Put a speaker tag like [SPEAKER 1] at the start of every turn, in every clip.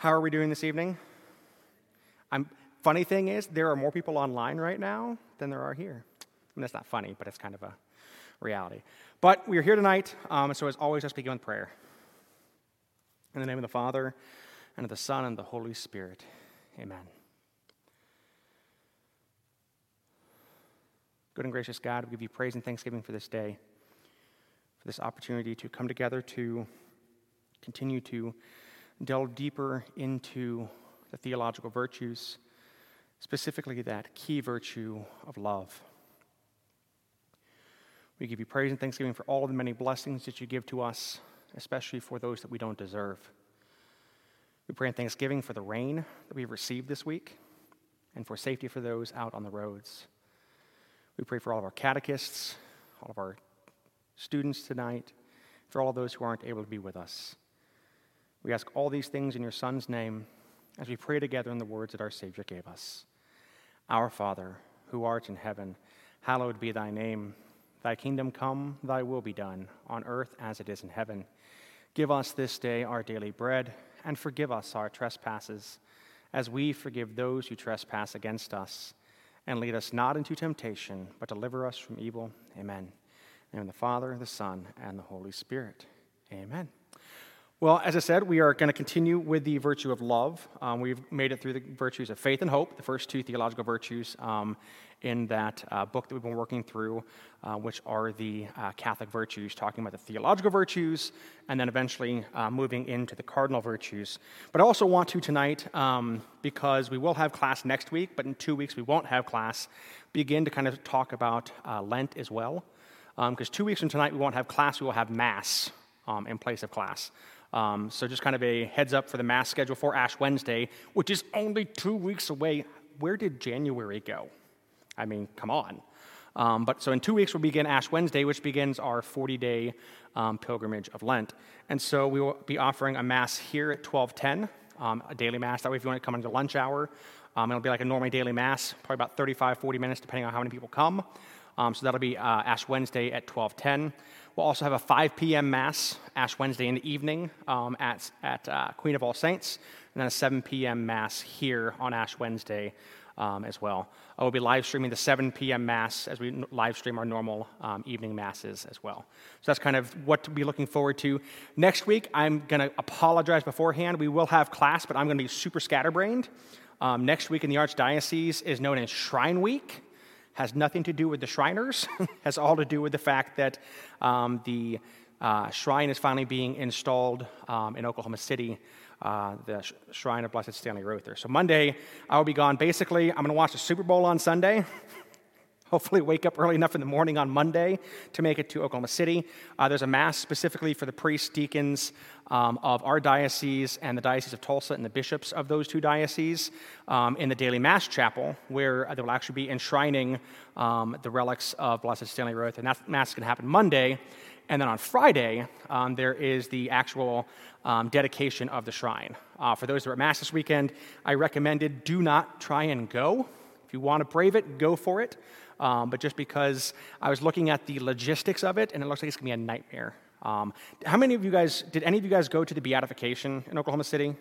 [SPEAKER 1] How are we doing this evening? I'm, funny thing is, there are more people online right now than there are here. I mean, that's not funny, but it's kind of a reality. But we're here tonight, um, so as always, let's begin with prayer. In the name of the Father, and of the Son, and the Holy Spirit. Amen. Good and gracious God, we give you praise and thanksgiving for this day, for this opportunity to come together to continue to delve deeper into the theological virtues, specifically that key virtue of love. We give you praise and thanksgiving for all the many blessings that you give to us, especially for those that we don't deserve. We pray in thanksgiving for the rain that we've received this week and for safety for those out on the roads. We pray for all of our catechists, all of our students tonight, for all of those who aren't able to be with us. We ask all these things in your Son's name as we pray together in the words that our Savior gave us. Our Father, who art in heaven, hallowed be thy name. Thy kingdom come, thy will be done, on earth as it is in heaven. Give us this day our daily bread, and forgive us our trespasses, as we forgive those who trespass against us. And lead us not into temptation, but deliver us from evil. Amen. In the Father, the Son, and the Holy Spirit. Amen. Well, as I said, we are going to continue with the virtue of love. Um, we've made it through the virtues of faith and hope, the first two theological virtues um, in that uh, book that we've been working through, uh, which are the uh, Catholic virtues, talking about the theological virtues, and then eventually uh, moving into the cardinal virtues. But I also want to tonight, um, because we will have class next week, but in two weeks we won't have class, begin to kind of talk about uh, Lent as well. Because um, two weeks from tonight we won't have class, we will have Mass um, in place of class. Um, so, just kind of a heads up for the Mass schedule for Ash Wednesday, which is only two weeks away. Where did January go? I mean, come on. Um, but so in two weeks, we'll begin Ash Wednesday, which begins our 40 day um, pilgrimage of Lent. And so we will be offering a Mass here at 1210, um, a daily Mass. That way, if you want to come into lunch hour, um, it'll be like a normal daily Mass, probably about 35, 40 minutes, depending on how many people come. Um, so that'll be uh, Ash Wednesday at 1210. We'll also have a 5 p.m. Mass, Ash Wednesday in the evening um, at, at uh, Queen of All Saints, and then a 7 p.m. Mass here on Ash Wednesday um, as well. I will be live streaming the 7 p.m. Mass as we live stream our normal um, evening Masses as well. So that's kind of what to be looking forward to. Next week, I'm going to apologize beforehand. We will have class, but I'm going to be super scatterbrained. Um, next week in the Archdiocese is known as Shrine Week has nothing to do with the Shriners, has all to do with the fact that um, the uh, shrine is finally being installed um, in Oklahoma City, uh, the sh- Shrine of Blessed Stanley Rother. So Monday, I will be gone. Basically, I'm going to watch the Super Bowl on Sunday. Hopefully, wake up early enough in the morning on Monday to make it to Oklahoma City. Uh, there's a mass specifically for the priests, deacons um, of our diocese and the Diocese of Tulsa and the bishops of those two dioceses um, in the daily Mass chapel, where they will actually be enshrining um, the relics of Blessed Stanley Rother. And that Mass is going to happen Monday. And then on Friday, um, there is the actual um, dedication of the shrine. Uh, for those who are at Mass this weekend, I recommended do not try and go. If you want to brave it, go for it. Um, but just because I was looking at the logistics of it, and it looks like it's going to be a nightmare. Um, how many of you guys, did any of you guys go to the beatification in Oklahoma City?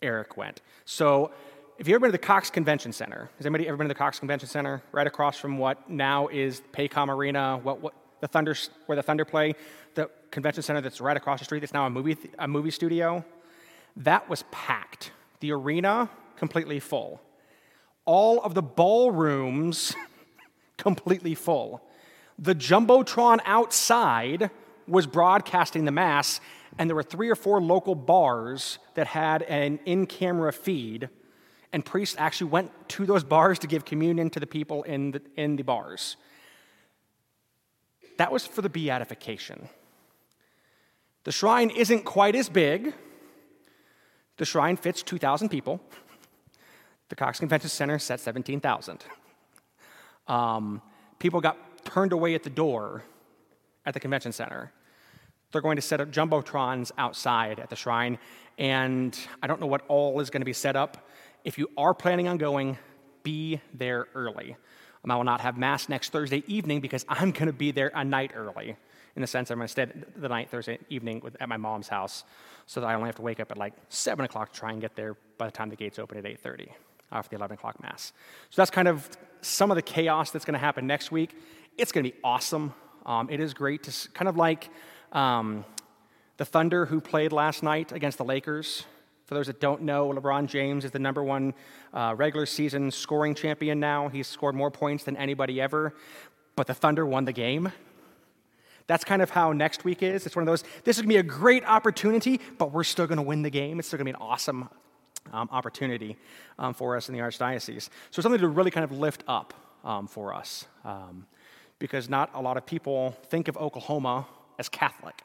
[SPEAKER 1] Eric went. So, if you've ever been to the Cox Convention Center, has anybody ever been to the Cox Convention Center? Right across from what now is Paycom Arena, what, what the Thunder, where the Thunder play, the convention center that's right across the street, that's now a movie, a movie studio. That was packed. The arena completely full all of the ballrooms completely full. The Jumbotron outside was broadcasting the Mass, and there were three or four local bars that had an in camera feed, and priests actually went to those bars to give communion to the people in the, in the bars. That was for the beatification. The shrine isn't quite as big. The shrine fits 2,000 people. The Cox Convention Center set 17,000. Um, people got turned away at the door at the convention center. They're going to set up jumbotrons outside at the shrine, and I don't know what all is going to be set up. If you are planning on going, be there early. Um, I will not have Mass next Thursday evening because I'm going to be there a night early. in the sense I'm going to stay the night Thursday evening with, at my mom's house so that I only have to wake up at like 7 o'clock to try and get there by the time the gates open at 8.30 after the 11 o'clock mass. So that's kind of some of the chaos that's going to happen next week. It's going to be awesome. Um, it is great to kind of like um, the Thunder who played last night against the Lakers. For those that don't know, LeBron James is the number one uh, regular season scoring champion now. He's scored more points than anybody ever, but the Thunder won the game. That's kind of how next week is. It's one of those, this is going to be a great opportunity, but we're still going to win the game. It's still going to be an awesome um, opportunity um, for us in the Archdiocese. So, something to really kind of lift up um, for us um, because not a lot of people think of Oklahoma as Catholic.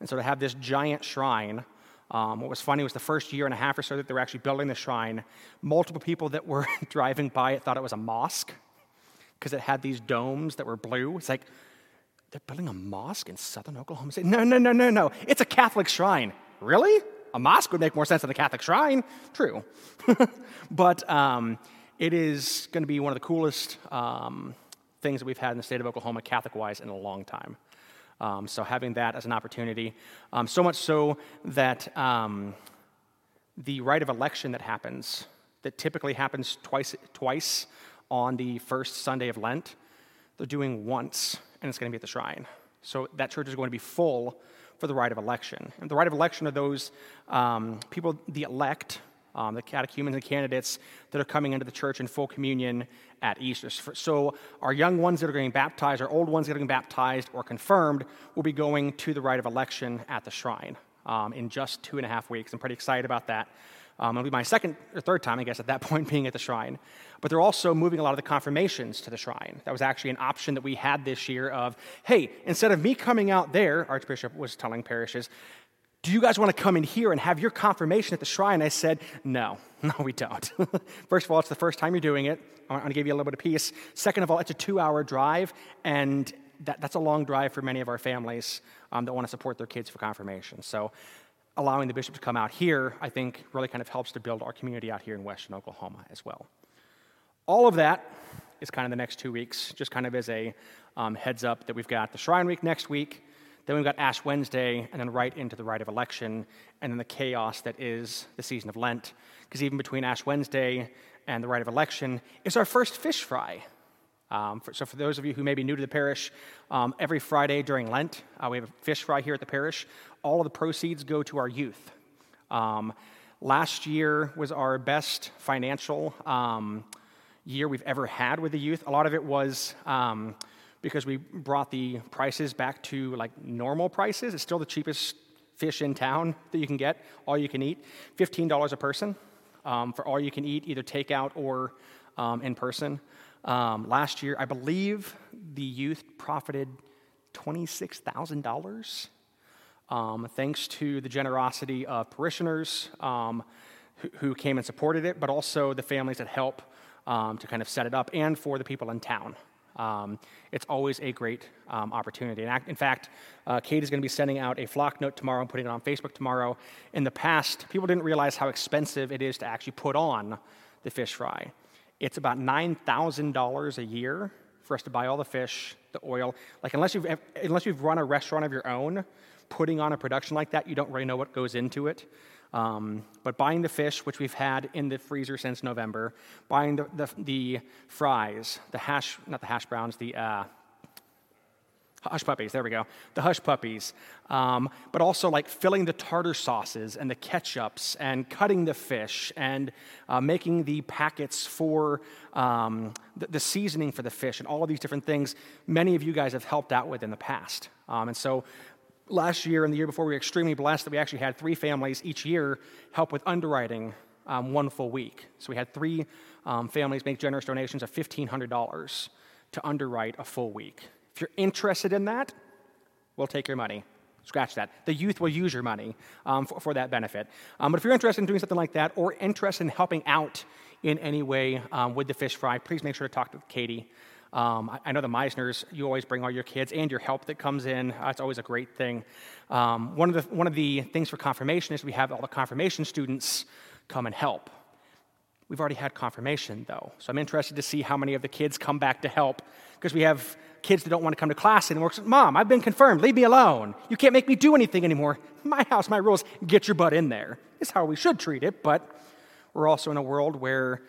[SPEAKER 1] And so, to have this giant shrine, um, what was funny was the first year and a half or so that they were actually building the shrine, multiple people that were driving by it thought it was a mosque because it had these domes that were blue. It's like, they're building a mosque in southern Oklahoma City. No, no, no, no, no. It's a Catholic shrine. Really? A mosque would make more sense than a Catholic shrine. True. but um, it is going to be one of the coolest um, things that we've had in the state of Oklahoma, Catholic wise, in a long time. Um, so having that as an opportunity, um, so much so that um, the rite of election that happens, that typically happens twice, twice on the first Sunday of Lent, they're doing once and it's going to be at the shrine. So that church is going to be full for the rite of election. And the rite of election are those um, people, the elect, um, the catechumens and candidates that are coming into the church in full communion at Easter. So our young ones that are getting baptized, our old ones that are getting baptized or confirmed, will be going to the rite of election at the shrine um, in just two and a half weeks. I'm pretty excited about that. Um, it'll be my second or third time, I guess, at that point being at the shrine. But they're also moving a lot of the confirmations to the shrine. That was actually an option that we had this year of, hey, instead of me coming out there, Archbishop was telling parishes, do you guys want to come in here and have your confirmation at the shrine? I said, no, no, we don't. first of all, it's the first time you're doing it. I want to give you a little bit of peace. Second of all, it's a two hour drive, and that, that's a long drive for many of our families um, that want to support their kids for confirmation. So allowing the bishop to come out here, I think, really kind of helps to build our community out here in Western Oklahoma as well. All of that is kind of the next two weeks, just kind of as a um, heads up that we've got the Shrine Week next week, then we've got Ash Wednesday, and then right into the rite of election, and then the chaos that is the season of Lent. Because even between Ash Wednesday and the rite of election is our first fish fry. Um, for, so, for those of you who may be new to the parish, um, every Friday during Lent, uh, we have a fish fry here at the parish. All of the proceeds go to our youth. Um, last year was our best financial um, year we've ever had with the youth. A lot of it was um, because we brought the prices back to like normal prices. It's still the cheapest fish in town that you can get, all you can eat. $15 a person um, for all you can eat, either takeout or in person. Um, last year, I believe the youth profited $26,000 um, thanks to the generosity of parishioners um, who, who, came and supported it, but also the families that help um, to kind of set it up and for the people in town. Um, it's always a great um, opportunity. And in fact, uh, Kate is going to be sending out a Flocknote tomorrow and putting it on Facebook tomorrow. In the past, people didn't realize how expensive it is to actually put on the fish fry. It's about $9,000 a year for us to buy all the fish, the oil. Like, unless you've, unless you've run a restaurant of your own, putting on a production like that, you don't really know what goes into it. Um, but buying the fish, which we've had in the freezer since November, buying the, the, the fries, the hash, not the hash browns, the uh, Hush puppies, there we go. The hush puppies. Um, but also like filling the tartar sauces and the ketchups and cutting the fish and uh, making the packets for um, the, the, seasoning for the fish and all of these different things. Many of you guys have helped out with in the past. Um, and so last year and the year before, we were extremely blessed that we actually had three families each year help with underwriting um, one full week. So we had three um, families make generous donations of $1,500 to underwrite a full week. If you're interested in that, we'll take your money. Scratch that. The youth will use your money um, for, for, that benefit. Um, but if you're interested in doing something like that or interested in helping out in any way um, with the fish fry, please make sure to talk to Katie. Um, I, I, know the Meisners, you always bring all your kids and your help that comes in. Uh, it's always a great thing. Um, one, of the, one of the things for confirmation is we have all the confirmation students come and help. We've already had confirmation, though. So I'm interested to see how many of the kids come back to help because we have kids that don't want to come to class anymore. Mom, I've been confirmed. Leave me alone. You can't make me do anything anymore. My house, my rules. Get your butt in there. It's how we should treat it, but we're also in a world where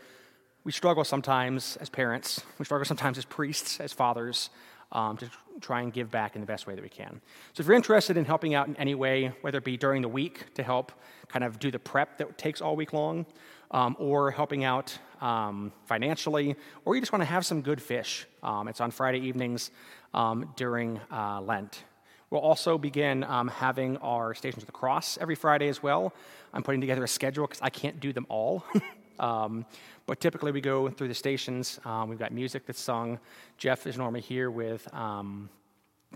[SPEAKER 1] we struggle sometimes as parents, we struggle sometimes as priests, as fathers, um, to try and give back in the best way that we can. So if you're interested in helping out in any way, whether it be during the week to help kind of do the prep that takes all week long, um, or helping out um, financially, or you just want to have some good fish, um, it's on Friday evenings um, during uh, Lent. We'll also begin um, having our Stations of the Cross every Friday as well. I'm putting together a schedule because I can't do them all. Um, but typically, we go through the stations. Um, we've got music that's sung. Jeff is normally here with um,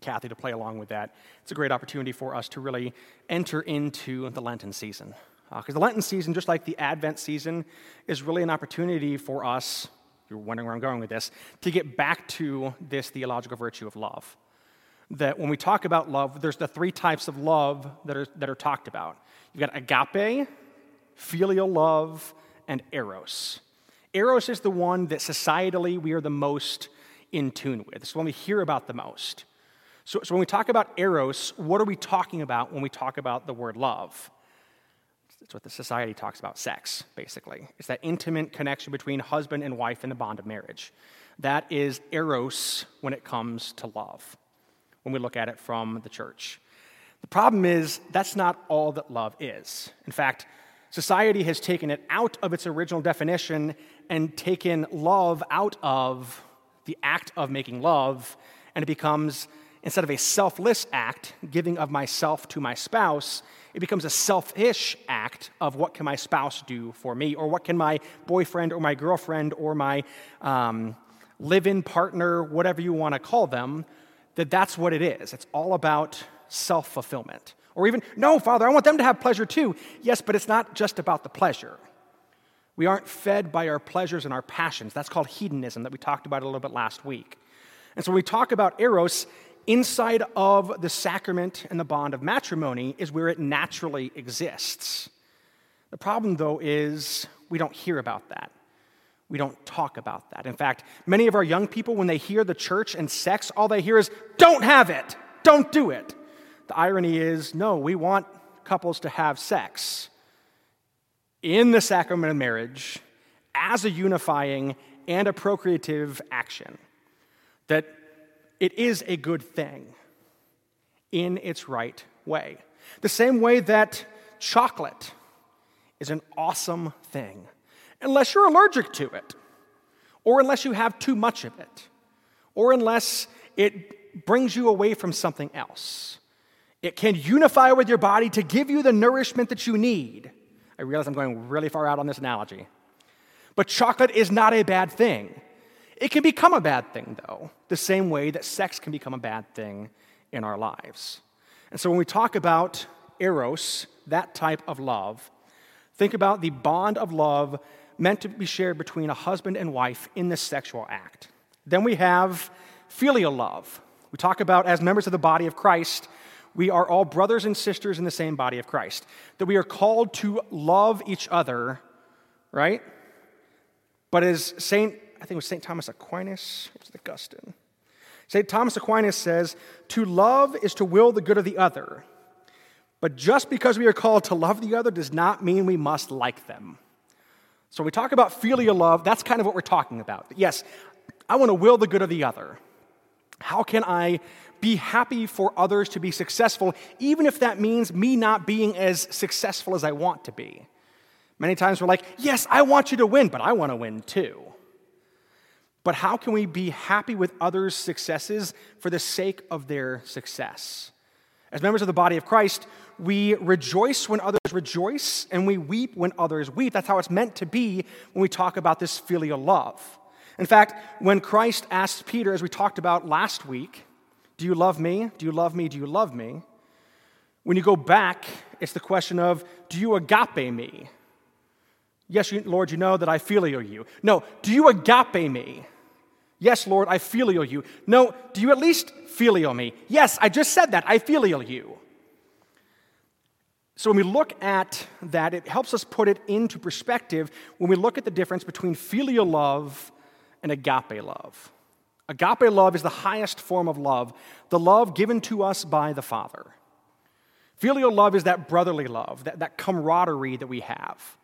[SPEAKER 1] Kathy to play along with that. It's a great opportunity for us to really enter into the Lenten season. Because uh, the Lenten season, just like the Advent season, is really an opportunity for us, if you're wondering where I'm going with this, to get back to this theological virtue of love. That when we talk about love, there's the three types of love that are, that are talked about. You've got agape, filial love, and eros. Eros is the one that societally we are the most in tune with. It's the one we hear about the most. So, so when we talk about eros, what are we talking about when we talk about the word love? It's what the society talks about sex, basically. It's that intimate connection between husband and wife in the bond of marriage. That is eros when it comes to love, when we look at it from the church. The problem is, that's not all that love is. In fact, Society has taken it out of its original definition and taken love out of the act of making love, and it becomes, instead of a selfless act, giving of myself to my spouse, it becomes a selfish act of what can my spouse do for me, or what can my boyfriend or my girlfriend or my um, live in partner, whatever you want to call them, that that's what it is. It's all about self fulfillment. Or even, no, Father, I want them to have pleasure too. Yes, but it's not just about the pleasure. We aren't fed by our pleasures and our passions. That's called hedonism that we talked about a little bit last week. And so when we talk about eros, inside of the sacrament and the bond of matrimony is where it naturally exists. The problem, though, is we don't hear about that. We don't talk about that. In fact, many of our young people, when they hear the church and sex, all they hear is, don't have it, don't do it. The irony is no, we want couples to have sex in the sacrament of marriage as a unifying and a procreative action. That it is a good thing in its right way. The same way that chocolate is an awesome thing, unless you're allergic to it, or unless you have too much of it, or unless it brings you away from something else. It can unify with your body to give you the nourishment that you need. I realize I'm going really far out on this analogy. But chocolate is not a bad thing. It can become a bad thing, though, the same way that sex can become a bad thing in our lives. And so when we talk about eros, that type of love, think about the bond of love meant to be shared between a husband and wife in the sexual act. Then we have filial love. We talk about as members of the body of Christ, we are all brothers and sisters in the same body of Christ, that we are called to love each other, right? But as Saint, I think it was St. Thomas Aquinas, it was Augustine. St. Thomas Aquinas says, to love is to will the good of the other. But just because we are called to love the other does not mean we must like them. So we talk about filial love, that's kind of what we're talking about. Yes, I want to will the good of the other. How can I be happy for others to be successful, even if that means me not being as successful as I want to be. Many times we're like, yes, I want you to win, but I want to win too. But how can we be happy with others' successes for the sake of their success? As members of the body of Christ, we rejoice when others rejoice and we weep when others weep. That's how it's meant to be when we talk about this filial love. In fact, when Christ asked Peter, as we talked about last week, do you love me? Do you love me? Do you love me? When you go back, it's the question of, Do you agape me? Yes, Lord, you know that I filial you. No, do you agape me? Yes, Lord, I filial you. No, do you at least filial me? Yes, I just said that. I filial you. So when we look at that, it helps us put it into perspective when we look at the difference between filial love and agape love. Agape love is the highest form of love, the love given to us by the Father. Filial love is that brotherly love, that, that camaraderie that we have.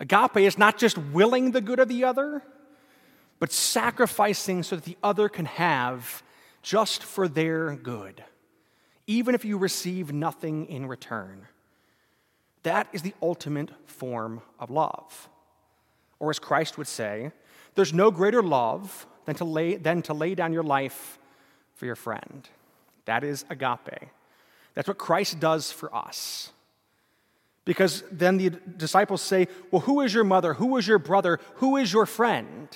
[SPEAKER 1] Agape is not just willing the good of the other, but sacrificing so that the other can have just for their good, even if you receive nothing in return. That is the ultimate form of love. Or as Christ would say, there's no greater love than to lay, than to lay down your life for your friend. That is agape. That's what Christ does for us. Because then the disciples say, Well, who is your mother? Who is your brother? Who is your friend?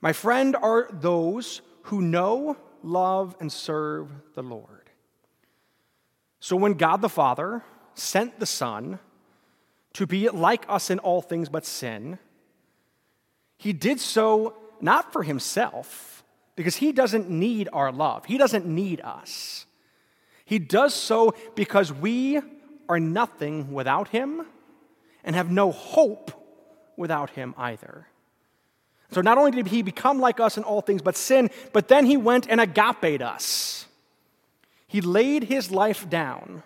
[SPEAKER 1] My friend are those who know, love, and serve the Lord. So when God the Father sent the Son to be like us in all things but sin, he did so not for himself, because he doesn't need our love, he doesn't need us. He does so because we are nothing without him and have no hope without him either. So not only did he become like us in all things but sin, but then he went and agape us. He laid his life down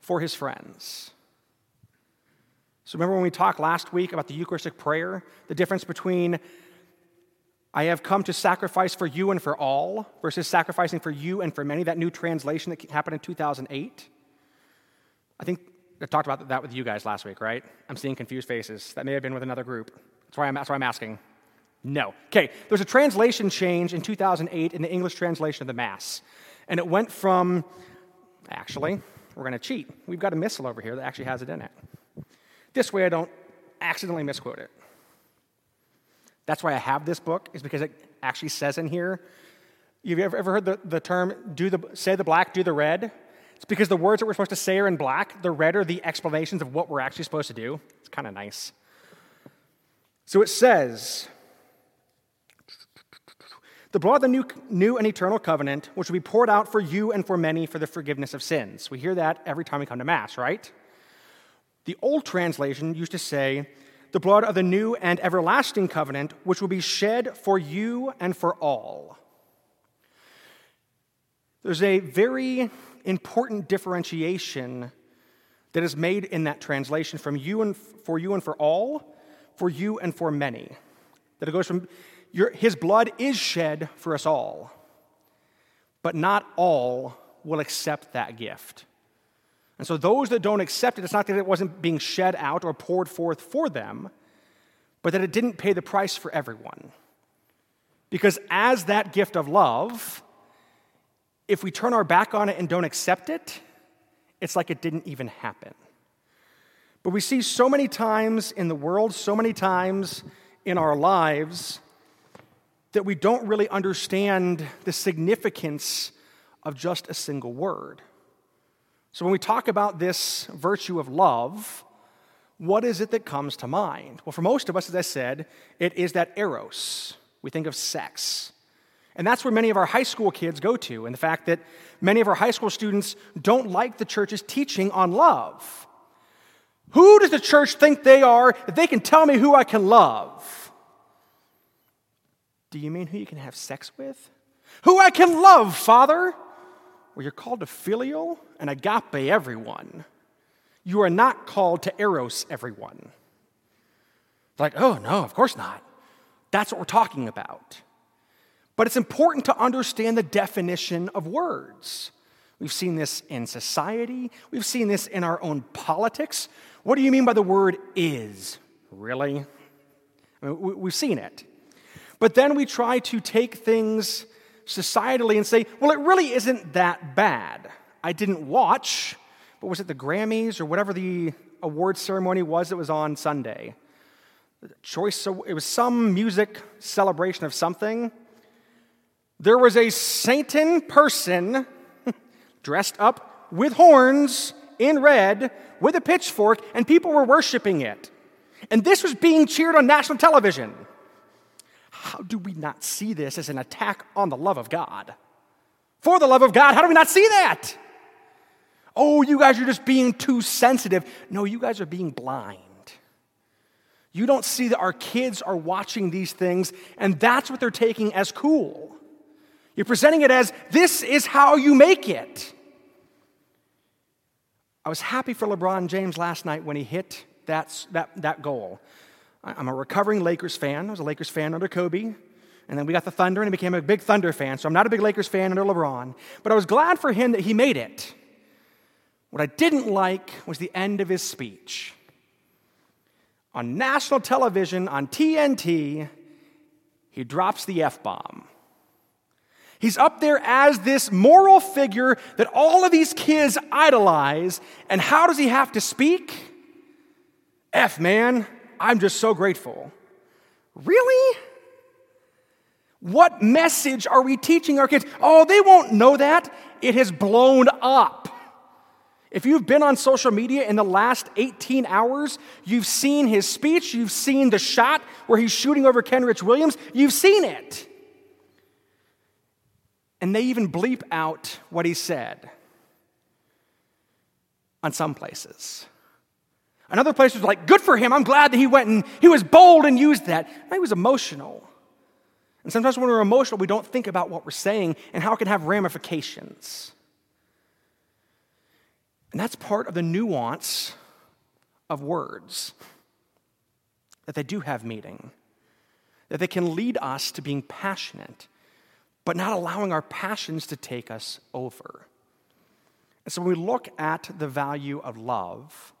[SPEAKER 1] for his friends. So remember when we talked last week about the Eucharistic prayer, the difference between I have come to sacrifice for you and for all versus sacrificing for you and for many, that new translation that happened in 2008? I think I talked about that with you guys last week, right? I'm seeing confused faces. That may have been with another group. That's why I'm, that's why I'm asking. No. Okay, there's a translation change in 2008 in the English translation of the Mass. And it went from, actually, we're going to cheat. We've got a missal over here that actually has it in it. This way I don't accidentally misquote it. That's why I have this book, is because it actually says in here. You've ever, ever heard the, the term do the, say the black, do the red? It's because the words that we're supposed to say are in black. The red are the explanations of what we're actually supposed to do. It's kind of nice. So it says, the blood of the new, new and eternal covenant, which will be poured out for you and for many for the forgiveness of sins. We hear that every time we come to Mass, right? The old translation used to say, the blood of the new and everlasting covenant, which will be shed for you and for all. There's a very important differentiation that is made in that translation from you and for you and for all, for you and for many. That it goes from your, his blood is shed for us all, but not all will accept that gift. And so those that don't accept it, it's not that it wasn't being shed out or poured forth for them, but that it didn't pay the price for everyone. Because as that gift of love, if we turn our back on it and don't accept it, it's like it didn't even happen. But we see so many times in the world, so many times in our lives, that we don't really understand the significance of just a single word. So when we talk about this virtue of love, what is it that comes to mind? Well, for most of us, as I said, it is that eros. We think of sex. And that's where many of our high school kids go to, and the fact that many of our high school students don't like the church's teaching on love. Who does the church think they are that they can tell me who I can love? Do you mean who you can have sex with? Who I can love, Father? Well, you're called to filial and agape everyone. You are not called to eros everyone. Like, oh, no, of course not. That's what we're talking about. But it's important to understand the definition of words. We've seen this in society, we've seen this in our own politics. What do you mean by the word is? Really? I mean, we've seen it. But then we try to take things societally and say, well, it really isn't that bad. I didn't watch, but was it the Grammys or whatever the award ceremony was that was on Sunday? choice, it was some music celebration of something there was a Satan person dressed up with horns in red with a pitchfork, and people were worshiping it. And this was being cheered on national television. How do we not see this as an attack on the love of God? For the love of God, how do we not see that? Oh, you guys are just being too sensitive. No, you guys are being blind. You don't see that our kids are watching these things, and that's what they're taking as cool. You're presenting it as this is how you make it. I was happy for LeBron James last night when he hit that, that, that goal. I'm a recovering Lakers fan. I was a Lakers fan under Kobe. And then we got the Thunder and I became a big Thunder fan. So I'm not a big Lakers fan under LeBron. But I was glad for him that he made it. What I didn't like was the end of his speech. On national television, on TNT, he drops the F bomb. He's up there as this moral figure that all of these kids idolize. And how does he have to speak? F, man, I'm just so grateful. Really? What message are we teaching our kids? Oh, they won't know that. It has blown up. If you've been on social media in the last 18 hours, you've seen his speech, you've seen the shot where he's shooting over Kenrich Williams, you've seen it. And they even bleep out what he said on some places. Another place was like, good for him, I'm glad that he went and he was bold and used that. he was emotional. And sometimes when we're emotional, we don't think about what we're saying and how it can have ramifications. And that's part of the nuance of words that they do have meaning, that they can lead us to being passionate, but not allowing our passions to take us over. And so when we look at the value of love,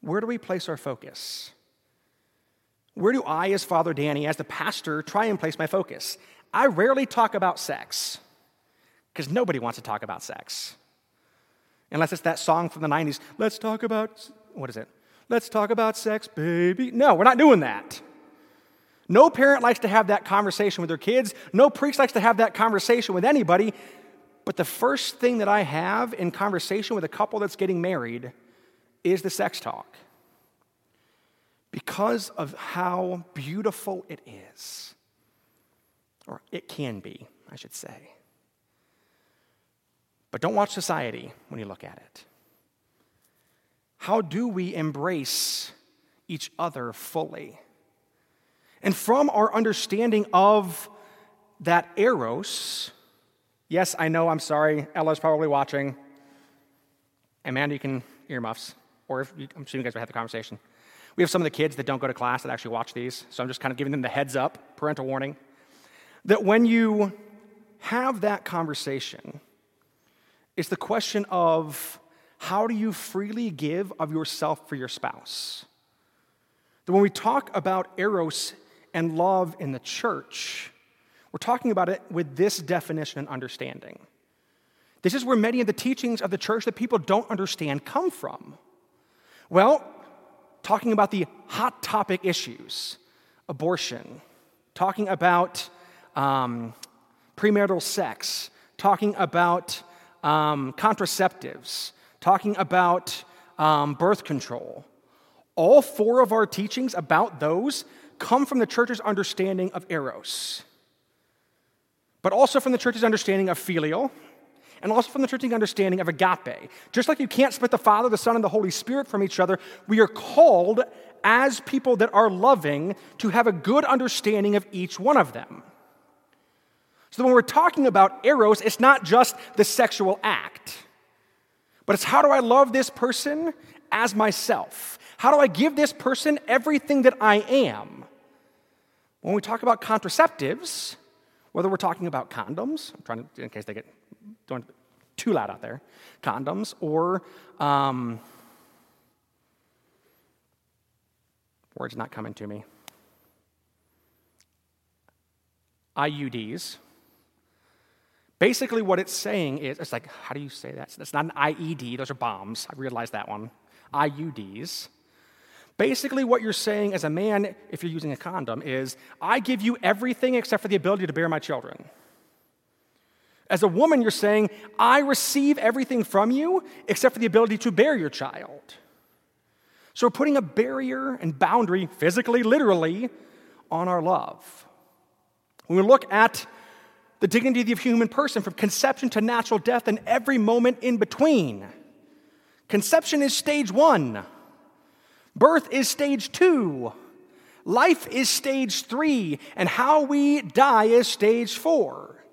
[SPEAKER 1] where do we place our focus? Where do I, as Father Danny, as the pastor, try and place my focus? I rarely talk about sex because nobody wants to talk about sex. Unless it's that song from the 90s, let's talk about, what is it? Let's talk about sex, baby. No, we're not doing that. No parent likes to have that conversation with their kids. No priest likes to have that conversation with anybody. But the first thing that I have in conversation with a couple that's getting married is the sex talk. Because of how beautiful it is, or it can be, I should say. But don't watch society when you look at it. How do we embrace each other fully? And from our understanding of that eros, yes, I know, I'm sorry, Ella's probably watching. Amanda, you can earmuffs, or if you, I'm assuming you guys have had the conversation. We have some of the kids that don't go to class that actually watch these, so I'm just kind of giving them the heads up, parental warning, that when you have that conversation, it's the question of how do you freely give of yourself for your spouse? That when we talk about eros and love in the church, we're talking about it with this definition and understanding. This is where many of the teachings of the church that people don't understand come from. Well, talking about the hot topic issues abortion, talking about um, premarital sex, talking about um, contraceptives, talking about um, birth control. All four of our teachings about those come from the church's understanding of eros, but also from the church's understanding of filial, and also from the church's understanding of agape. Just like you can't split the Father, the Son, and the Holy Spirit from each other, we are called as people that are loving to have a good understanding of each one of them. So when we're talking about eros, it's not just the sexual act, but it's how do I love this person as myself? How do I give this person everything that I am? When we talk about contraceptives, whether we're talking about condoms, I'm trying to, in case they get don't too loud out there, condoms, or um, words not coming to me, IUDs, Basically, what it's saying is it's like, how do you say that? That's not an IED, those are bombs. I realized that one. IUDs. Basically, what you're saying as a man, if you're using a condom, is I give you everything except for the ability to bear my children. As a woman, you're saying, I receive everything from you except for the ability to bear your child. So we're putting a barrier and boundary, physically, literally, on our love. When we look at the dignity of the human person from conception to natural death and every moment in between. Conception is stage one, birth is stage two, life is stage three, and how we die is stage four.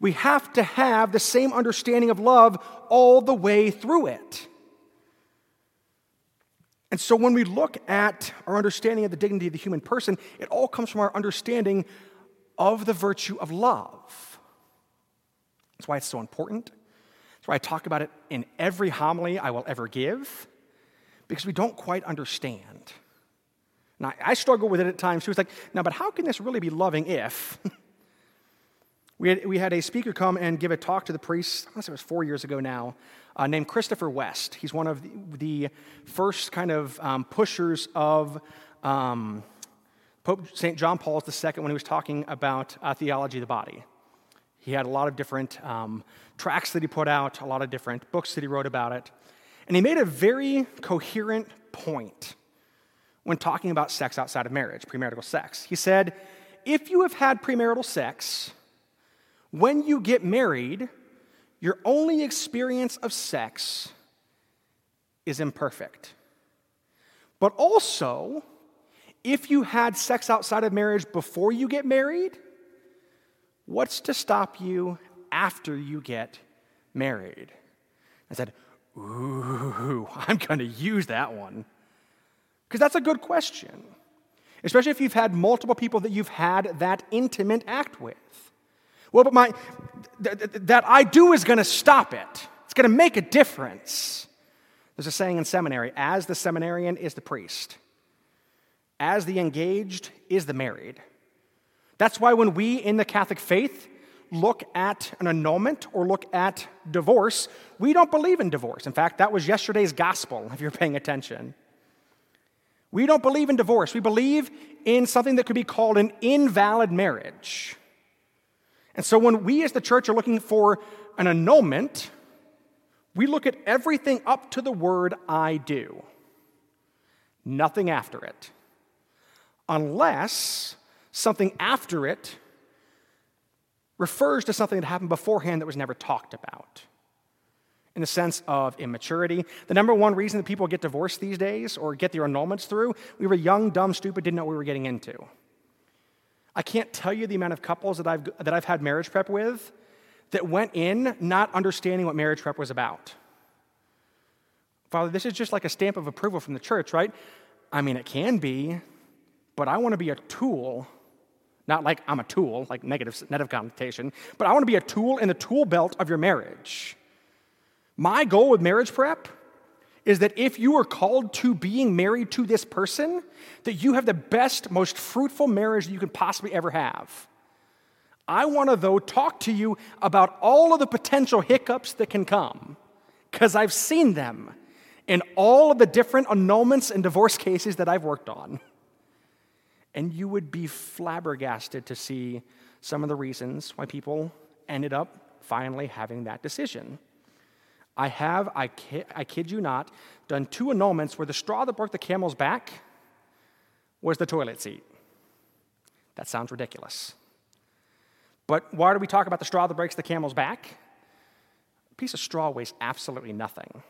[SPEAKER 1] We have to have the same understanding of love all the way through it. And so when we look at our understanding of the dignity of the human person, it all comes from our understanding of the virtue of love. That's why it's so important. That's why I talk about it in every homily I will ever give, because we don't quite understand. Now, I struggle with it at times. She was like, now, but how can this really be loving if? we, had, we had a speaker come and give a talk to the priests, I guess it was four years ago now, uh, named Christopher West. He's one of the, the first kind of um, pushers of um, Pope St. John Paul II when he was talking about uh, theology of the body. He had a lot of different um, tracts that he put out, a lot of different books that he wrote about it. And he made a very coherent point when talking about sex outside of marriage, premarital sex. He said, if you have had premarital sex, when you get married, your only experience of sex is imperfect. But also, if you had sex outside of marriage before you get married, what's to stop you after you get married? I said, Ooh, I'm going to use that one. Because that's a good question, especially if you've had multiple people that you've had that intimate act with. Well, but my, th- th- that I do is going to stop it. It's going to make a difference. There's a saying in seminary as the seminarian is the priest, as the engaged is the married. That's why when we in the Catholic faith look at an annulment or look at divorce, we don't believe in divorce. In fact, that was yesterday's gospel, if you're paying attention. We don't believe in divorce. We believe in something that could be called an invalid marriage. And so when we as the church are looking for an annulment, we look at everything up to the word I do, nothing after it. Unless something after it refers to something that happened beforehand that was never talked about. In the sense of immaturity. The number one reason that people get divorced these days or get their annulments through, we were young, dumb, stupid, didn't know what we were getting into. I can't tell you the amount of couples that I've, that I've had marriage prep with that went in not understanding what marriage prep was about. Father, this is just like a stamp of approval from the church, right? I mean, it can be, but I want to be a tool, not like I'm a tool, like negative, negative connotation, but I want to be a tool in the tool belt of your marriage. My goal with marriage prep is that if you are called to being married to this person, that you have the best, most fruitful marriage that you could possibly ever have. I want to, though, talk to you about all of the potential hiccups that can come, because I've seen them in all of the different annulments and divorce cases that I've worked on. And you would be flabbergasted to see some of the reasons why people ended up finally having that decision. I have, I kid, I kid you not, done two annulments where the straw that broke the camel's back was the toilet seat. That sounds ridiculous. But why do we talk about the straw that breaks the camel's back? A piece of straw weighs absolutely nothing.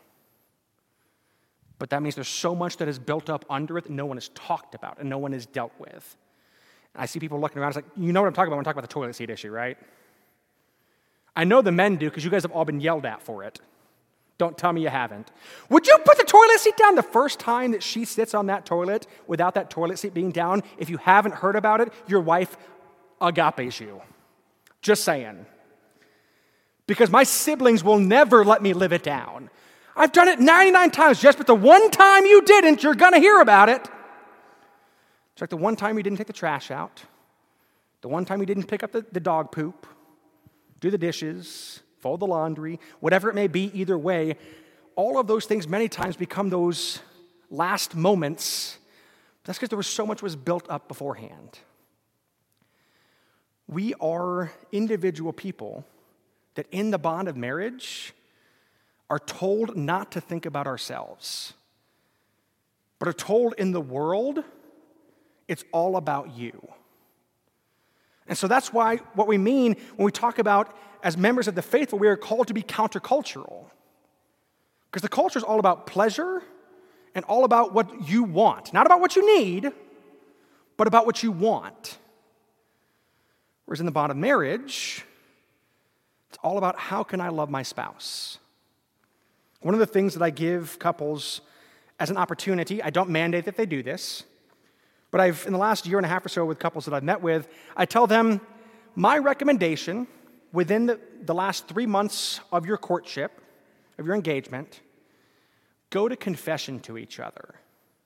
[SPEAKER 1] But that means there's so much that is built up under it that no one has talked about and no one has dealt with. And I see people looking around, it's like, you know what I'm talking about when I talk about the toilet seat issue, right? I know the men do because you guys have all been yelled at for it. Don't tell me you haven't. Would you put the toilet seat down the first time that she sits on that toilet without that toilet seat being down? If you haven't heard about it, your wife agapes you. Just saying. Because my siblings will never let me live it down. I've done it 99 times, Jess, but the one time you didn't, you're going to hear about it. It's like the one time you didn't take the trash out, the one time you didn't pick up the, the dog poop, do the dishes, fold the laundry, whatever it may be, either way, all of those things many times become those last moments. That's because there was so much was built up beforehand. We are individual people that in the bond of marriage are told not to think about ourselves, but are told in the world it's all about you. And so that's why what we mean when we talk about as members of the faithful, we are called to be countercultural. Because the culture is all about pleasure and all about what you want, not about what you need, but about what you want. Whereas in the bond of marriage, it's all about how can I love my spouse? One of the things that I give couples as an opportunity, I don't mandate that they do this, but I've, in the last year and a half or so with couples that I've met with, I tell them my recommendation within the, the last three months of your courtship, of your engagement, go to confession to each other.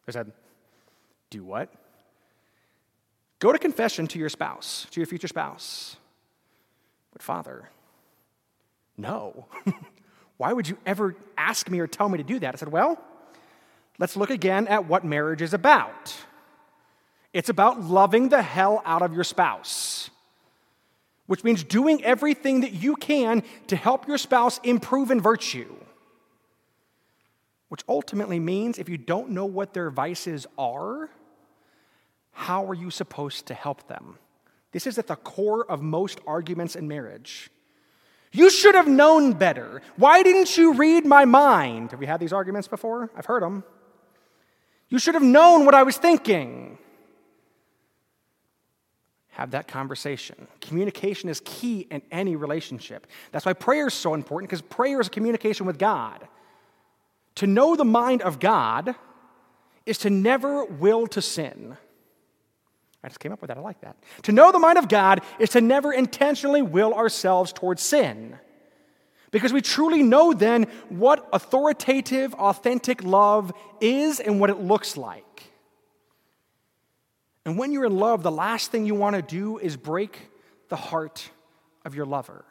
[SPEAKER 1] I said, do what? Go to confession to your spouse, to your future spouse. But, Father, no. Why would you ever ask me or tell me to do that? I said, Well, let's look again at what marriage is about. It's about loving the hell out of your spouse, which means doing everything that you can to help your spouse improve in virtue. Which ultimately means if you don't know what their vices are, how are you supposed to help them? This is at the core of most arguments in marriage. You should have known better. Why didn't you read my mind? Have we had these arguments before? I've heard them. You should have known what I was thinking. Have that conversation. Communication is key in any relationship. That's why prayer is so important because prayer is a communication with God. To know the mind of God is to never will to sin. I just came up with that. I like that. To know the mind of God is to never intentionally will ourselves towards sin. Because we truly know then what authoritative, authentic love is and what it looks like. And when you're in love, the last thing you want to do is break the heart of your lover.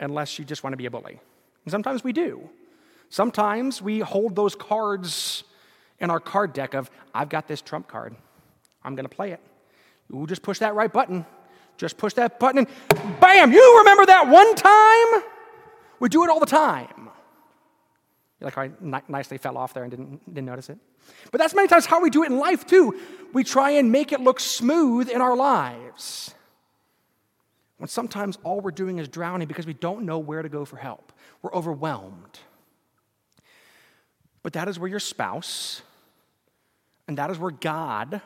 [SPEAKER 1] Unless you just want to be a bully. And sometimes we do. Sometimes we hold those cards in our card deck of, I've got this trump card. I'm going to play it. Ooh, just push that right button. Just push that button and bam, you remember that one time? We do it all the time. You like I nicely fell off there and didn't, didn't notice it? But that's many times how we do it in life too. We try and make it look smooth in our lives. When sometimes all we're doing is drowning because we don't know where to go for help. We're overwhelmed. But that is where your spouse, and that is where God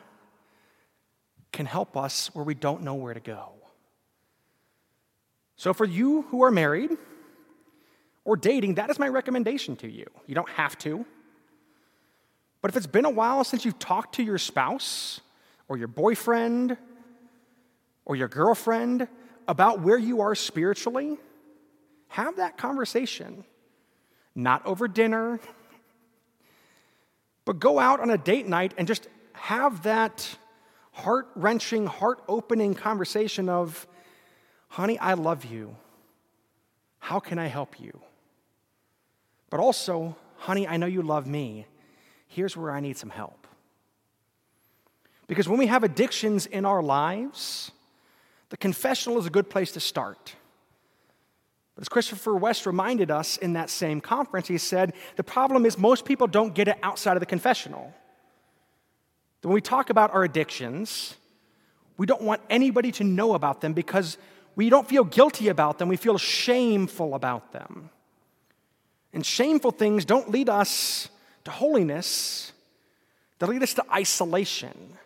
[SPEAKER 1] can help us where we don't know where to go. So, for you who are married or dating, that is my recommendation to you. You don't have to. But if it's been a while since you've talked to your spouse or your boyfriend or your girlfriend about where you are spiritually, have that conversation. Not over dinner, but go out on a date night and just have that heart wrenching, heart opening conversation of, honey, I love you. How can I help you? But also, honey, I know you love me. Here's where I need some help. Because when we have addictions in our lives, the confessional is a good place to start. But as Christopher West reminded us in that same conference, he said, the problem is most people don't get it outside of the confessional. When we talk about our addictions, we don't want anybody to know about them because we don't feel guilty about them, we feel shameful about them. And shameful things don't lead us to holiness, they lead us to isolation.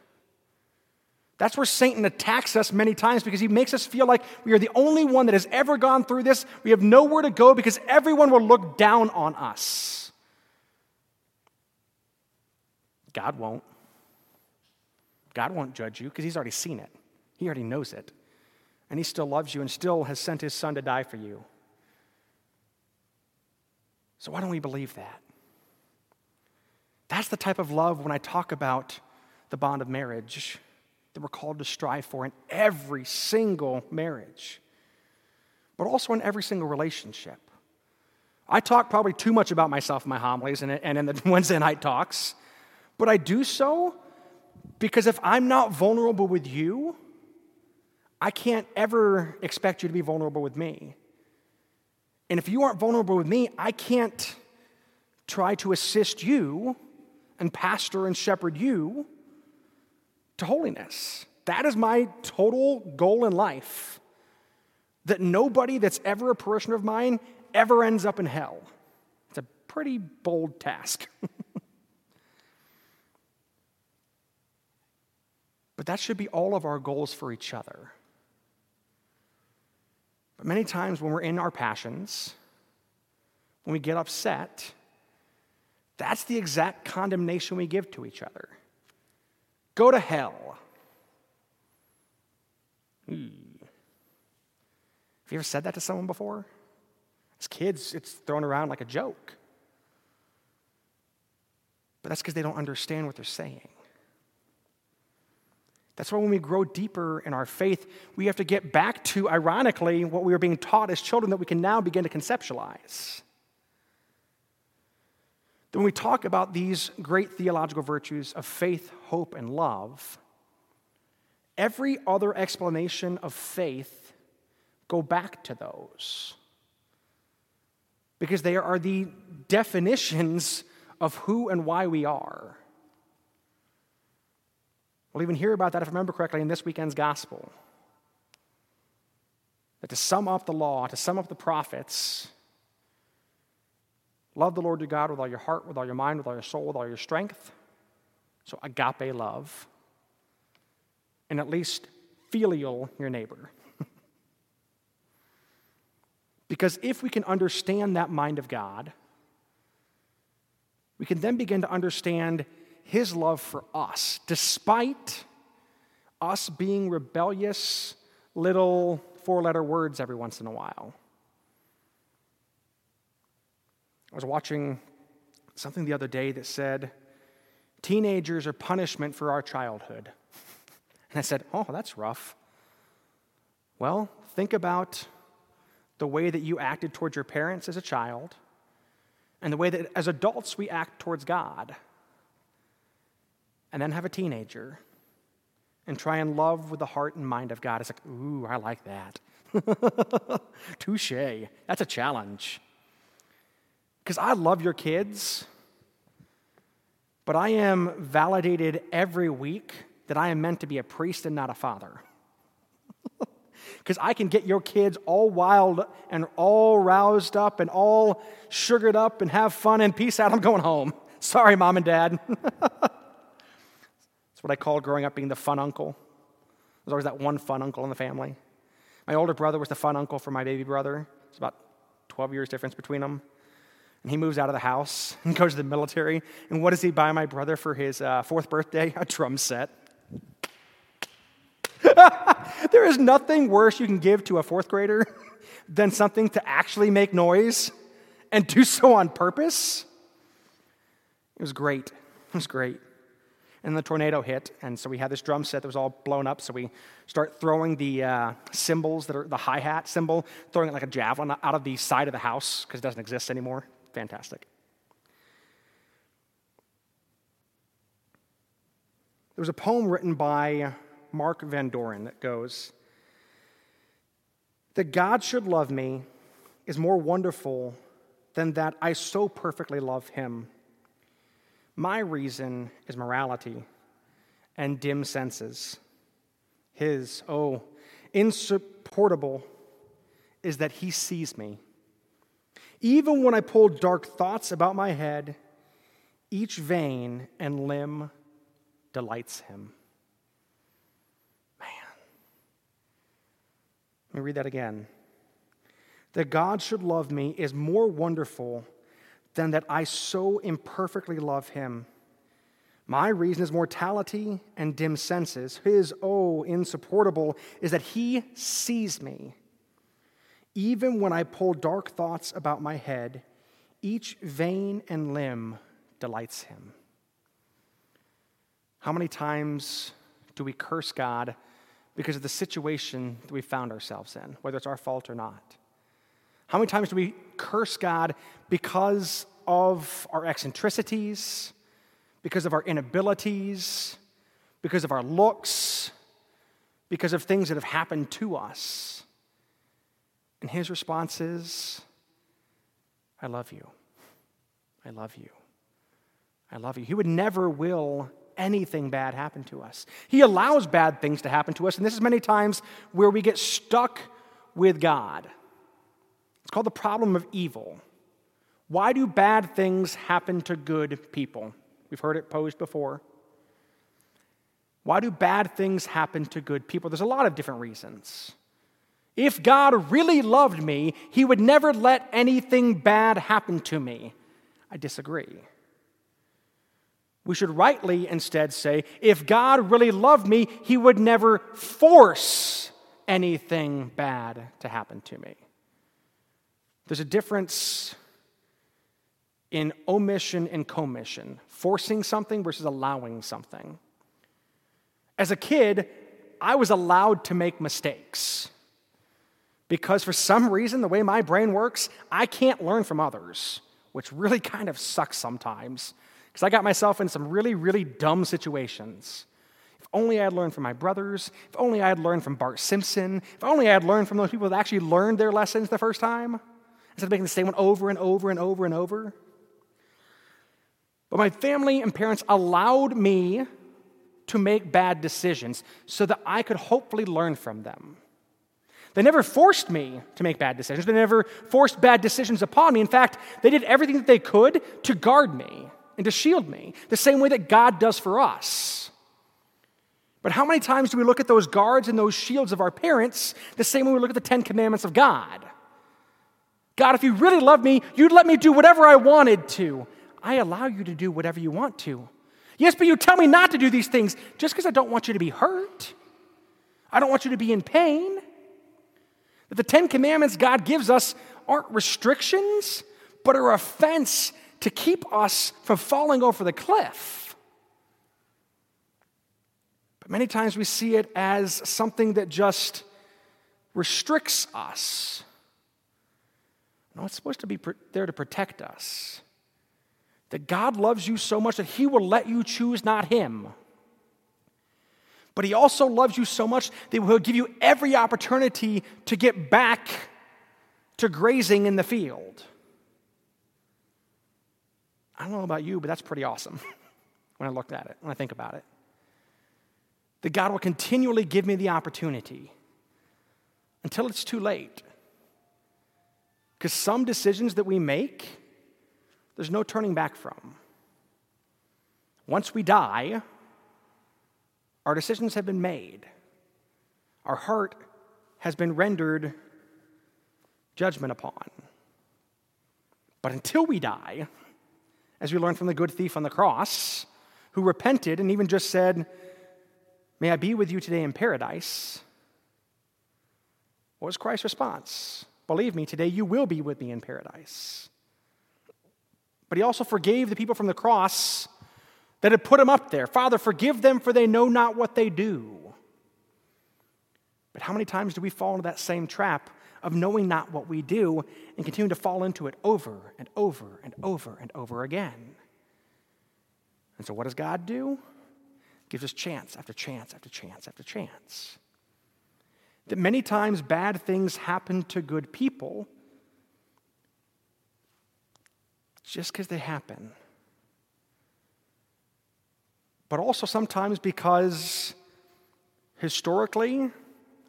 [SPEAKER 1] That's where Satan attacks us many times because he makes us feel like we are the only one that has ever gone through this. We have nowhere to go because everyone will look down on us. God won't. God won't judge you because he's already seen it, he already knows it. And he still loves you and still has sent his son to die for you. So, why don't we believe that? That's the type of love when I talk about the bond of marriage that we're called to strive for in every single marriage, but also in every single relationship. I talk probably too much about myself in my homilies and in the Wednesday night talks, but I do so because if I'm not vulnerable with you, I can't ever expect you to be vulnerable with me. And if you aren't vulnerable with me, I can't try to assist you and pastor and shepherd you to holiness. That is my total goal in life. That nobody that's ever a parishioner of mine ever ends up in hell. It's a pretty bold task. but that should be all of our goals for each other. But many times when we're in our passions, when we get upset, that's the exact condemnation we give to each other. Go to hell. Hmm. Have you ever said that to someone before? As kids, it's thrown around like a joke. But that's because they don't understand what they're saying. That's why when we grow deeper in our faith, we have to get back to, ironically, what we were being taught as children that we can now begin to conceptualize. Then when we talk about these great theological virtues of faith, hope, and love, every other explanation of faith go back to those. Because they are the definitions of who and why we are. We'll even hear about that, if I remember correctly, in this weekend's gospel. That to sum up the law, to sum up the prophets, love the Lord your God with all your heart, with all your mind, with all your soul, with all your strength. So, agape love. And at least filial your neighbor. because if we can understand that mind of God, we can then begin to understand his love for us, despite us being rebellious little four letter words every once in a while. I was watching something the other day that said, Teenagers are punishment for our childhood. And I said, Oh, that's rough. Well, think about the way that you acted towards your parents as a child and the way that as adults we act towards God and then have a teenager and try and love with the heart and mind of God. It's like, ooh, I like that. Touche. That's a challenge. Because I love your kids, but I am validated every week that I am meant to be a priest and not a father. Because I can get your kids all wild and all roused up and all sugared up and have fun and peace out. I'm going home. Sorry, mom and dad. That's what I called growing up being the fun uncle. There's always that one fun uncle in the family. My older brother was the fun uncle for my baby brother. It's about 12 years difference between them. And he moves out of the house and goes to the military. And what does he buy my brother for his uh, fourth birthday? A drum set. there is nothing worse you can give to a fourth grader than something to actually make noise and do so on purpose. It was great. It was great and the tornado hit. And so we had this drum set that was all blown up. So we start throwing the uh, cymbals that are the hi hat cymbal, throwing it like a javelin out of the side of the house because it doesn't exist anymore. Fantastic. There was a poem written by Mark Van Doren that goes That God should love me is more wonderful than that I so perfectly love him. My reason is morality and dim senses. His, oh, insupportable is that he sees me. Even when I pull dark thoughts about my head, each vein and limb delights him. Man. Let me read that again. That God should love me is more wonderful than that I so imperfectly love him. My reason is mortality and dim senses. His, oh, insupportable, is that he sees me. Even when I pull dark thoughts about my head, each vein and limb delights him. How many times do we curse God because of the situation that we found ourselves in, whether it's our fault or not? How many times do we curse God because of our eccentricities, because of our inabilities, because of our looks, because of things that have happened to us? And his response is, I love you. I love you. I love you. He would never will anything bad happen to us. He allows bad things to happen to us, and this is many times where we get stuck with God. It's called the problem of evil. Why do bad things happen to good people? We've heard it posed before. Why do bad things happen to good people? There's a lot of different reasons. If God really loved me, he would never let anything bad happen to me. I disagree. We should rightly instead say, if God really loved me, he would never force anything bad to happen to me. There's a difference in omission and commission, forcing something versus allowing something. As a kid, I was allowed to make mistakes because for some reason, the way my brain works, I can't learn from others, which really kind of sucks sometimes because I got myself in some really, really dumb situations. If only I had learned from my brothers, if only I had learned from Bart Simpson, if only I had learned from those people that actually learned their lessons the first time, instead of making the same one over and over and over and over. But my family and parents allowed me to make bad decisions so that I could hopefully learn from them. They never forced me to make bad decisions. They never forced bad decisions upon me. In fact, they did everything that they could to guard me and to shield me, the same way that God does for us. But how many times do we look at those guards and those shields of our parents the same way we look at the Ten Commandments of God? God, if you really love me, you'd let me do whatever I wanted to. I allow you to do whatever you want to. Yes, but you tell me not to do these things just because I don't want you to be hurt. I don't want you to be in pain. That the Ten Commandments God gives us aren't restrictions, but are a fence to keep us from falling over the cliff. But many times we see it as something that just restricts us. No, it's supposed to be there to protect us that God loves you so much that He will let you choose not Him. But He also loves you so much that He'll give you every opportunity to get back to grazing in the field. I don't know about you, but that's pretty awesome when I look at it, when I think about it. That God will continually give me the opportunity until it's too late. Because some decisions that we make, there's no turning back from. Once we die, our decisions have been made. Our heart has been rendered judgment upon. But until we die, as we learn from the good thief on the cross, who repented and even just said, May I be with you today in paradise. What was Christ's response? Believe me, today you will be with me in paradise. But he also forgave the people from the cross that had put him up there. Father, forgive them, for they know not what they do. But how many times do we fall into that same trap of knowing not what we do and continue to fall into it over and over and over and over again? And so, what does God do? Gives us chance after chance after chance after chance. That many times bad things happen to good people just because they happen. But also sometimes because historically,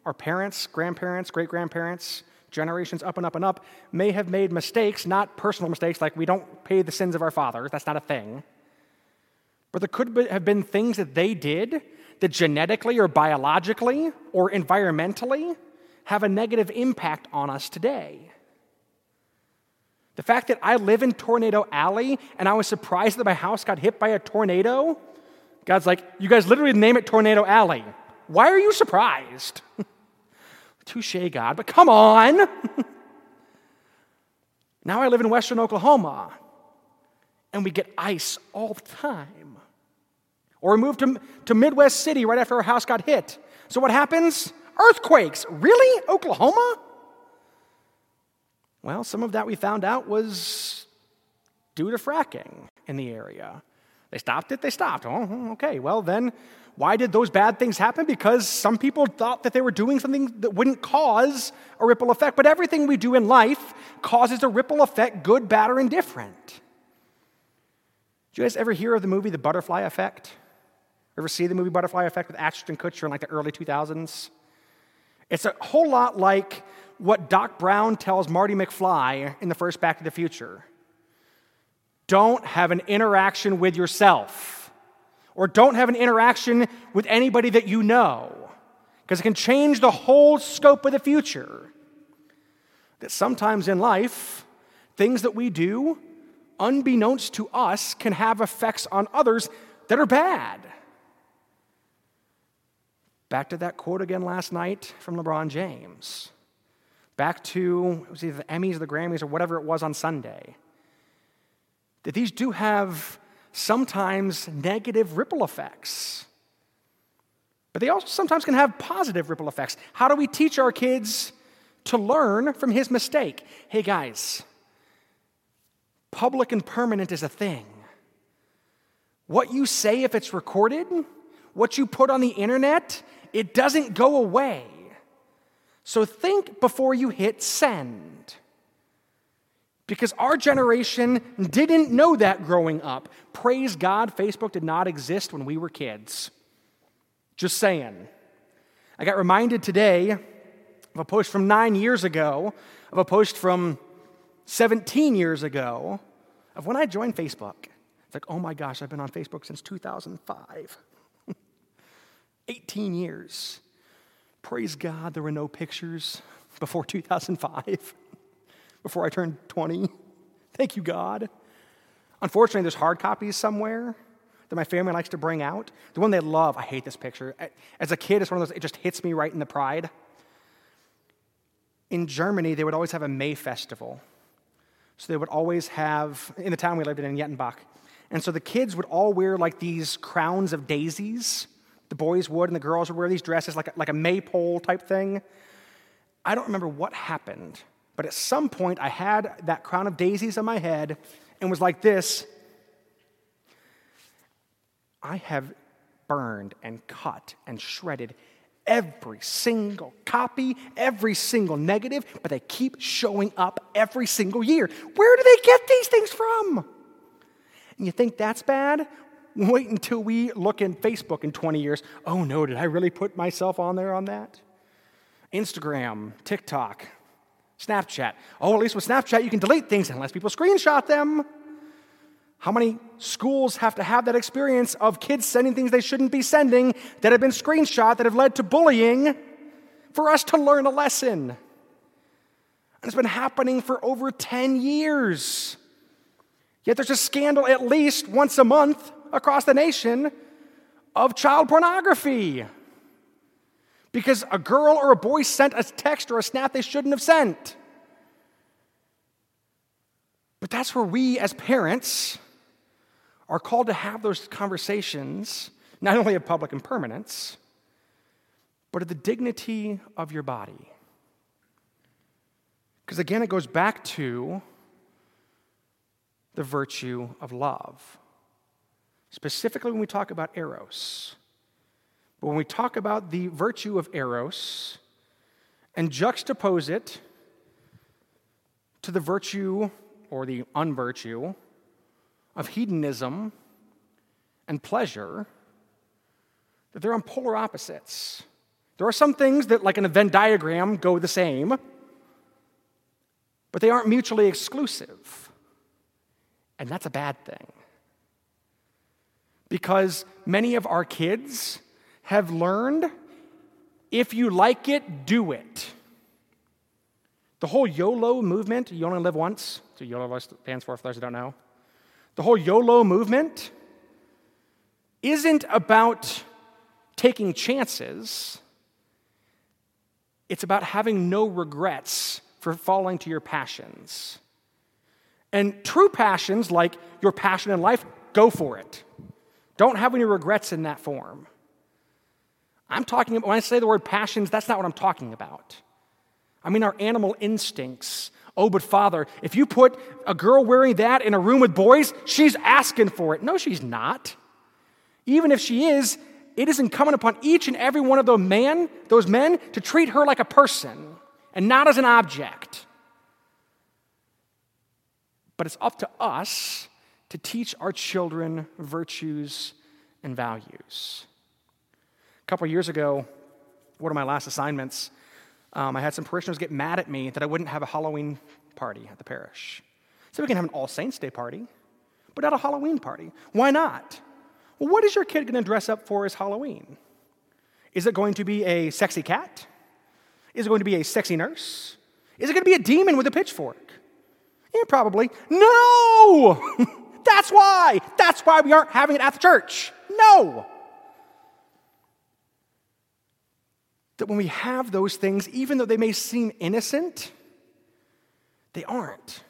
[SPEAKER 1] our parents, grandparents, great grandparents, generations up and up and up may have made mistakes, not personal mistakes like we don't pay the sins of our fathers, that's not a thing. But there could have been things that they did that genetically or biologically or environmentally have a negative impact on us today. The fact that I live in Tornado Alley and I was surprised that my house got hit by a tornado, God's like, you guys literally name it Tornado Alley. Why are you surprised? Touche, God, but come on. now I live in Western Oklahoma and we get ice all the time. Or we moved to, to Midwest City right after our house got hit. So what happens? Earthquakes. Really? Oklahoma? Well, some of that we found out was due to fracking in the area. They stopped it, they stopped. Oh, hmm, okay. Well, then why did those bad things happen? Because some people thought that they were doing something that wouldn't cause a ripple effect. But everything we do in life causes a ripple effect, good, bad, or indifferent. Did you guys ever hear of the movie The Butterfly Effect? Ever see the movie Butterfly Effect with Ashton Kutcher in like the early 2000s? It's a whole lot like what Doc Brown tells Marty McFly in the first Back to the Future. don't have an interaction with yourself, or don't have an interaction with anybody that you know, because it can change the whole scope of the future. That sometimes in life, things that we do, unbeknownst to us, can have effects on others that are bad. Back to that quote again last night from LeBron James. Back to, it was either the Emmys or the Grammys or whatever it was on Sunday. That these do have sometimes negative ripple effects. But they also sometimes can have positive ripple effects. How do we teach our kids to learn from his mistake? Hey guys, public and permanent is a thing. What you say, if it's recorded, what you put on the internet, it doesn't go away. So think before you hit send. Because our generation didn't know that growing up. Praise God, Facebook did not exist when we were kids. Just saying. I got reminded today of a post from nine years ago, of a post from 17 years ago, of when I joined Facebook. It's like, oh my gosh, I've been on Facebook since 2005. 18 years. Praise God, there were no pictures before 2005, before I turned 20. Thank you, God. Unfortunately, there's hard copies somewhere that my family likes to bring out. The one they love, I hate this picture. As a kid, it's one of those, it just hits me right in the pride. In Germany, they would always have a May festival. So they would always have, in the town we lived in, in Jettenbach, and so the kids would all wear like these crowns of daisies the boys would, and the girls would wear these dresses like a, like a maypole type thing. I don't remember what happened, but at some point I had that crown of daisies on my head and was like this I have burned and cut and shredded every single copy, every single negative, but they keep showing up every single year. Where do they get these things from? And you think that's bad? Wait until we look in Facebook in 20 years. Oh no, did I really put myself on there on that? Instagram, TikTok, Snapchat. Oh, at least with Snapchat, you can delete things unless people screenshot them. How many schools have to have that experience of kids sending things they shouldn't be sending that have been screenshot that have led to bullying for us to learn a lesson? And it's been happening for over 10 years. Yet there's a scandal at least once a month across the nation of child pornography. Because a girl or a boy sent a text or a snap they shouldn't have sent. But that's where we as parents are called to have those conversations, not only of public impermanence, but of the dignity of your body. Because again, it goes back to the virtue of love specifically when we talk about eros. But when we talk about the virtue of eros and juxtapose it to the virtue or the unvirtue of hedonism and pleasure, that they're on polar opposites. There are some things that, like in a Venn diagram, go the same, but they aren't mutually exclusive. And that's a bad thing because many of our kids have learned if you like it, do it. The whole YOLO movement, you only live once, so YOLO stands for, for those who don't know. The whole YOLO movement isn't about taking chances, it's about having no regrets for falling to your passions. And true passions, like your passion in life, go for it. Don't have any regrets in that form. I'm talking when I say the word passions, that's not what I'm talking about. I mean our animal instincts. Oh, but Father, if you put a girl wearing that in a room with boys, she's asking for it. No, she's not. Even if she is, it is incumbent upon each and every one of those men, those men to treat her like a person and not as an object. But it's up to us to teach our children virtues and values. A couple years ago, one of my last assignments, um, I had some parishioners get mad at me that I wouldn't have a Halloween party at the parish. So we can have an All Saints Day party. but not a Halloween party. Why not? Well, what is your kid going to dress up for as Halloween? Is it going to be a sexy cat? Is it going to be a sexy nurse? Is it going to be a demon with a pitchfork? Yeah, probably. No! That's why. That's why we aren't having it at the church. No. That when we have those things, even though they may seem innocent, they aren't.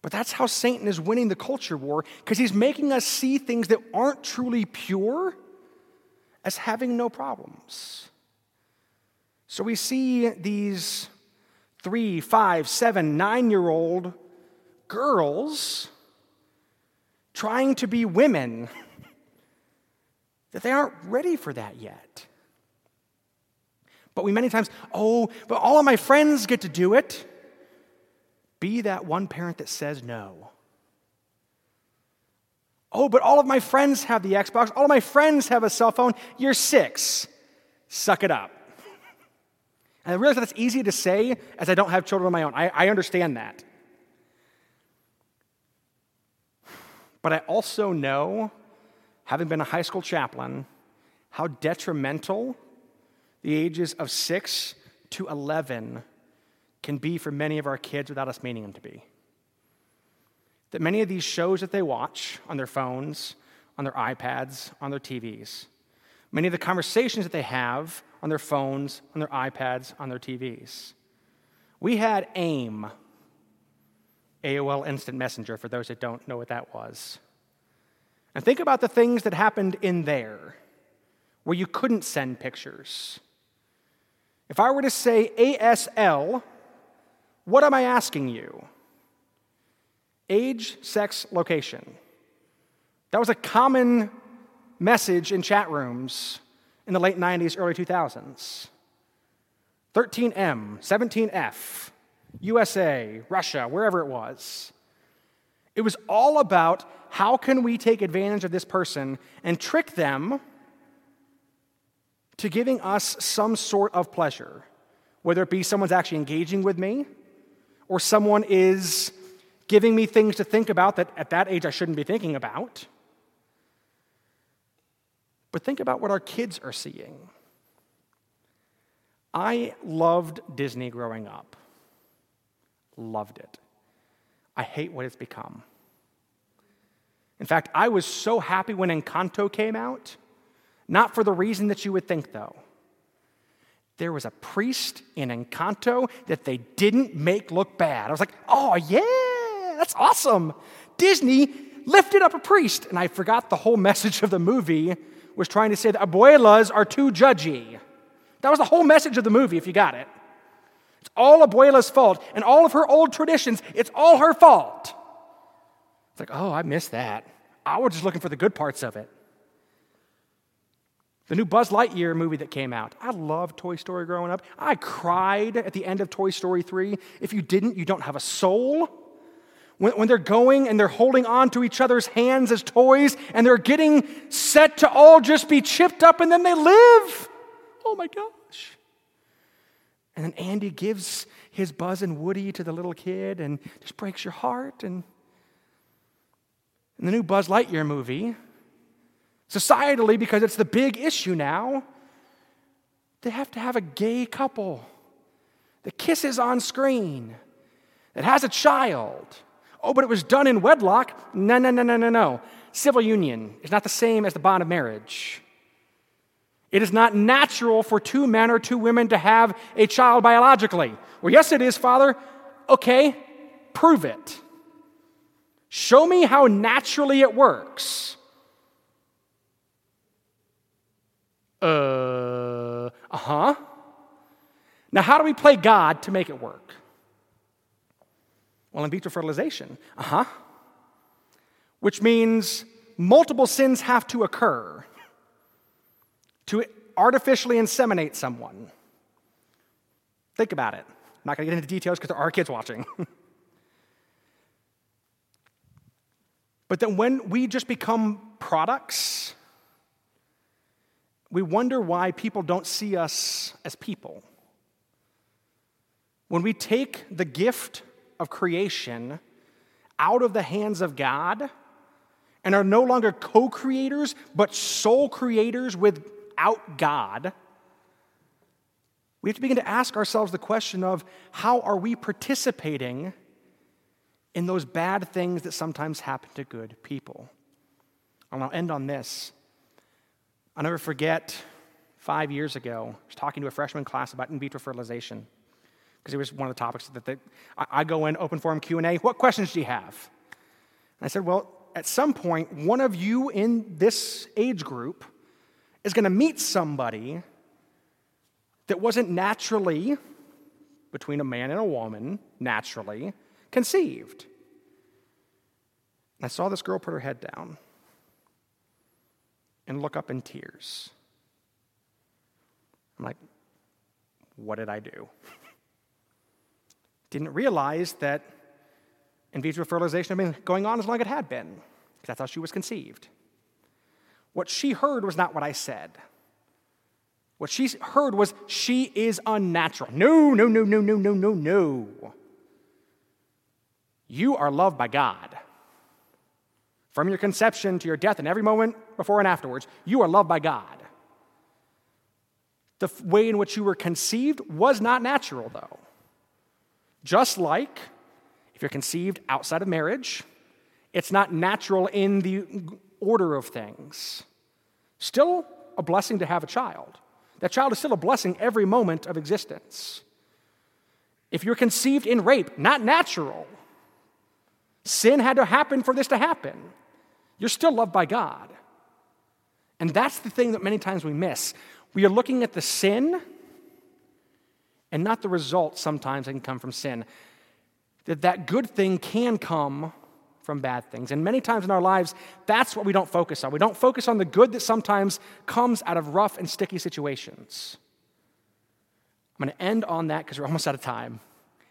[SPEAKER 1] But that's how Satan is winning the culture war, because he's making us see things that aren't truly pure as having no problems. So we see these three, five, seven, nine year old girls trying to be women, that they aren't ready for that yet. But we many times, oh, but all of my friends get to do it. Be that one parent that says no. Oh, but all of my friends have the Xbox. All of my friends have a cell phone. You're six. Suck it up. And I realize that's easy to say as I don't have children of my own. I, I understand that. But I also know, having been a high school chaplain, how detrimental the ages of 6 to 11 can be for many of our kids without us meaning them to be. That many of these shows that they watch on their phones, on their iPads, on their TVs, many of the conversations that they have on their phones, on their iPads, on their TVs. We had AIM, AOL Instant Messenger, for those that don't know what that was. And think about the things that happened in there where you couldn't send pictures. If I were to say ASL, what am I asking you? Age, sex, location. That was a common message in chat rooms in the late 90s, early 2000s. 13M, 17F, USA, Russia, wherever it was. It was all about how can we take advantage of this person and trick them to giving us some sort of pleasure, whether it be someone's actually engaging with me or someone is giving me things to think about that at that age I shouldn't be thinking about. But think about what our kids are seeing. I loved Disney growing up. Loved it. I hate what it's become. In fact, I was so happy when Encanto came out, not for the reason that you would think, though. There was a priest in Encanto that they didn't make look bad. I was like, oh, yeah, that's awesome. Disney lifted up a priest. And I forgot the whole message of the movie was trying to say that abuelas are too judgy. That was the whole message of the movie, if you got it. It's all abuela's fault, and all of her old traditions, it's all her fault. It's like, oh, I missed that. I was just looking for the good parts of it. The new Buzz Lightyear movie that came out. I loved Toy Story growing up. I cried at the end of Toy Story 3. If you didn't, you don't have a soul. When, when they're going and they're holding on to each other's hands as toys and they're getting set to all just be chipped up and then they live. Oh my gosh. And then Andy gives his Buzz and Woody to the little kid and just breaks your heart. And in the new Buzz Lightyear movie, societally, because it's the big issue now, they have to have a gay couple that kisses on screen, that has a child. Oh, but it was done in wedlock. No, no, no, no, no, no. Civil union is not the same as the bond of marriage. It is not natural for two men or two women to have a child biologically. Well, yes, it is, Father. Okay, prove it. Show me how naturally it works. Uh huh. Now, how do we play God to make it work? Well, in vitro fertilization. Uh huh. Which means multiple sins have to occur to artificially inseminate someone. Think about it. I'm not going to get into details because there are kids watching. but then when we just become products, we wonder why people don't see us as people. When we take the gift of creation out of the hands of God and are no longer co creators, but sole creators without God, we have to begin to ask ourselves the question of how are we participating in those bad things that sometimes happen to good people? And I'll end on this. I'll never forget five years ago, I was talking to a freshman class about in vitro fertilization because it was one of the topics that they, I, go in open forum q&a what questions do you have and i said well at some point one of you in this age group is going to meet somebody that wasn't naturally between a man and a woman naturally conceived. And i saw this girl put her head down and look up in tears. I'm like what did i do? Didn't realize that in vitro fertilization had been going on as long as it had been, because that's how she was conceived. What she heard was not what I said. What she heard was, she is unnatural. No, no, no, no, no, no, no, no. You are loved by God. From your conception to your death and every moment before and afterwards, you are loved by God. The way in which you were conceived was not natural, though. Just like if you're conceived outside of marriage, it's not natural in the order of things. Still a blessing to have a child. That child is still a blessing every moment of existence. If you're conceived in rape, not natural. Sin had to happen for this to happen. You're still loved by God. And that's the thing that many times we miss. We are looking at the sin and not the result sometimes that can come from sin. That that good thing can come from bad things. And many times in our lives, that's what we don't focus on. We don't focus on the good that sometimes comes out of rough and sticky situations. I'm going to end on that because we're almost out of time.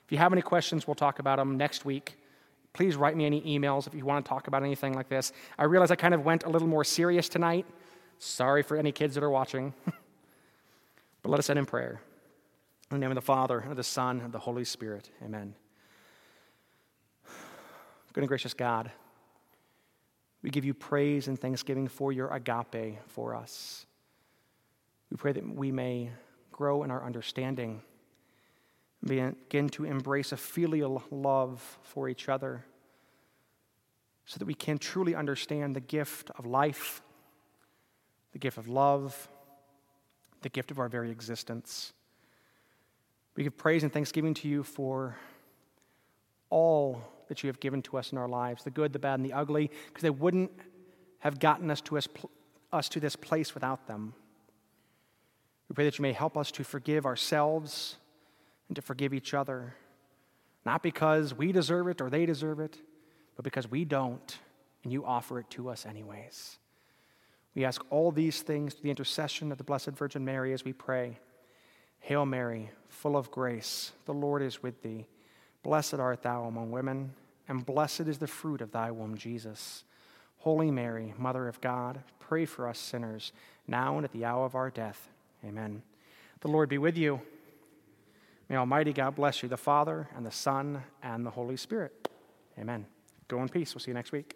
[SPEAKER 1] If you have any questions, we'll talk about them next week. Please write me any emails if you want to talk about anything like this. I realize I kind of went a little more serious tonight. Sorry for any kids that are watching. but let us end in prayer. In the name of the Father, and of the Son, and of the Holy Spirit. Amen. Good and gracious God, we give you praise and thanksgiving for your agape for us. We pray that we may grow in our understanding, begin to embrace a filial love for each other, so that we can truly understand the gift of life, the gift of love, the gift of our very existence. We give praise and thanksgiving to you for all that you have given to us in our lives the good, the bad, and the ugly, because they wouldn't have gotten us to, us, us to this place without them. We pray that you may help us to forgive ourselves and to forgive each other, not because we deserve it or they deserve it, but because we don't, and you offer it to us anyways. We ask all these things through the intercession of the Blessed Virgin Mary as we pray. Hail Mary, full of grace, the Lord is with thee. Blessed art thou among women, and blessed is the fruit of thy womb, Jesus. Holy Mary, Mother of God, pray for us sinners, now and at the hour of our death. Amen. The Lord be with you. May Almighty God bless you, the Father, and the Son, and the Holy Spirit. Amen. Go in peace. We'll see you next week.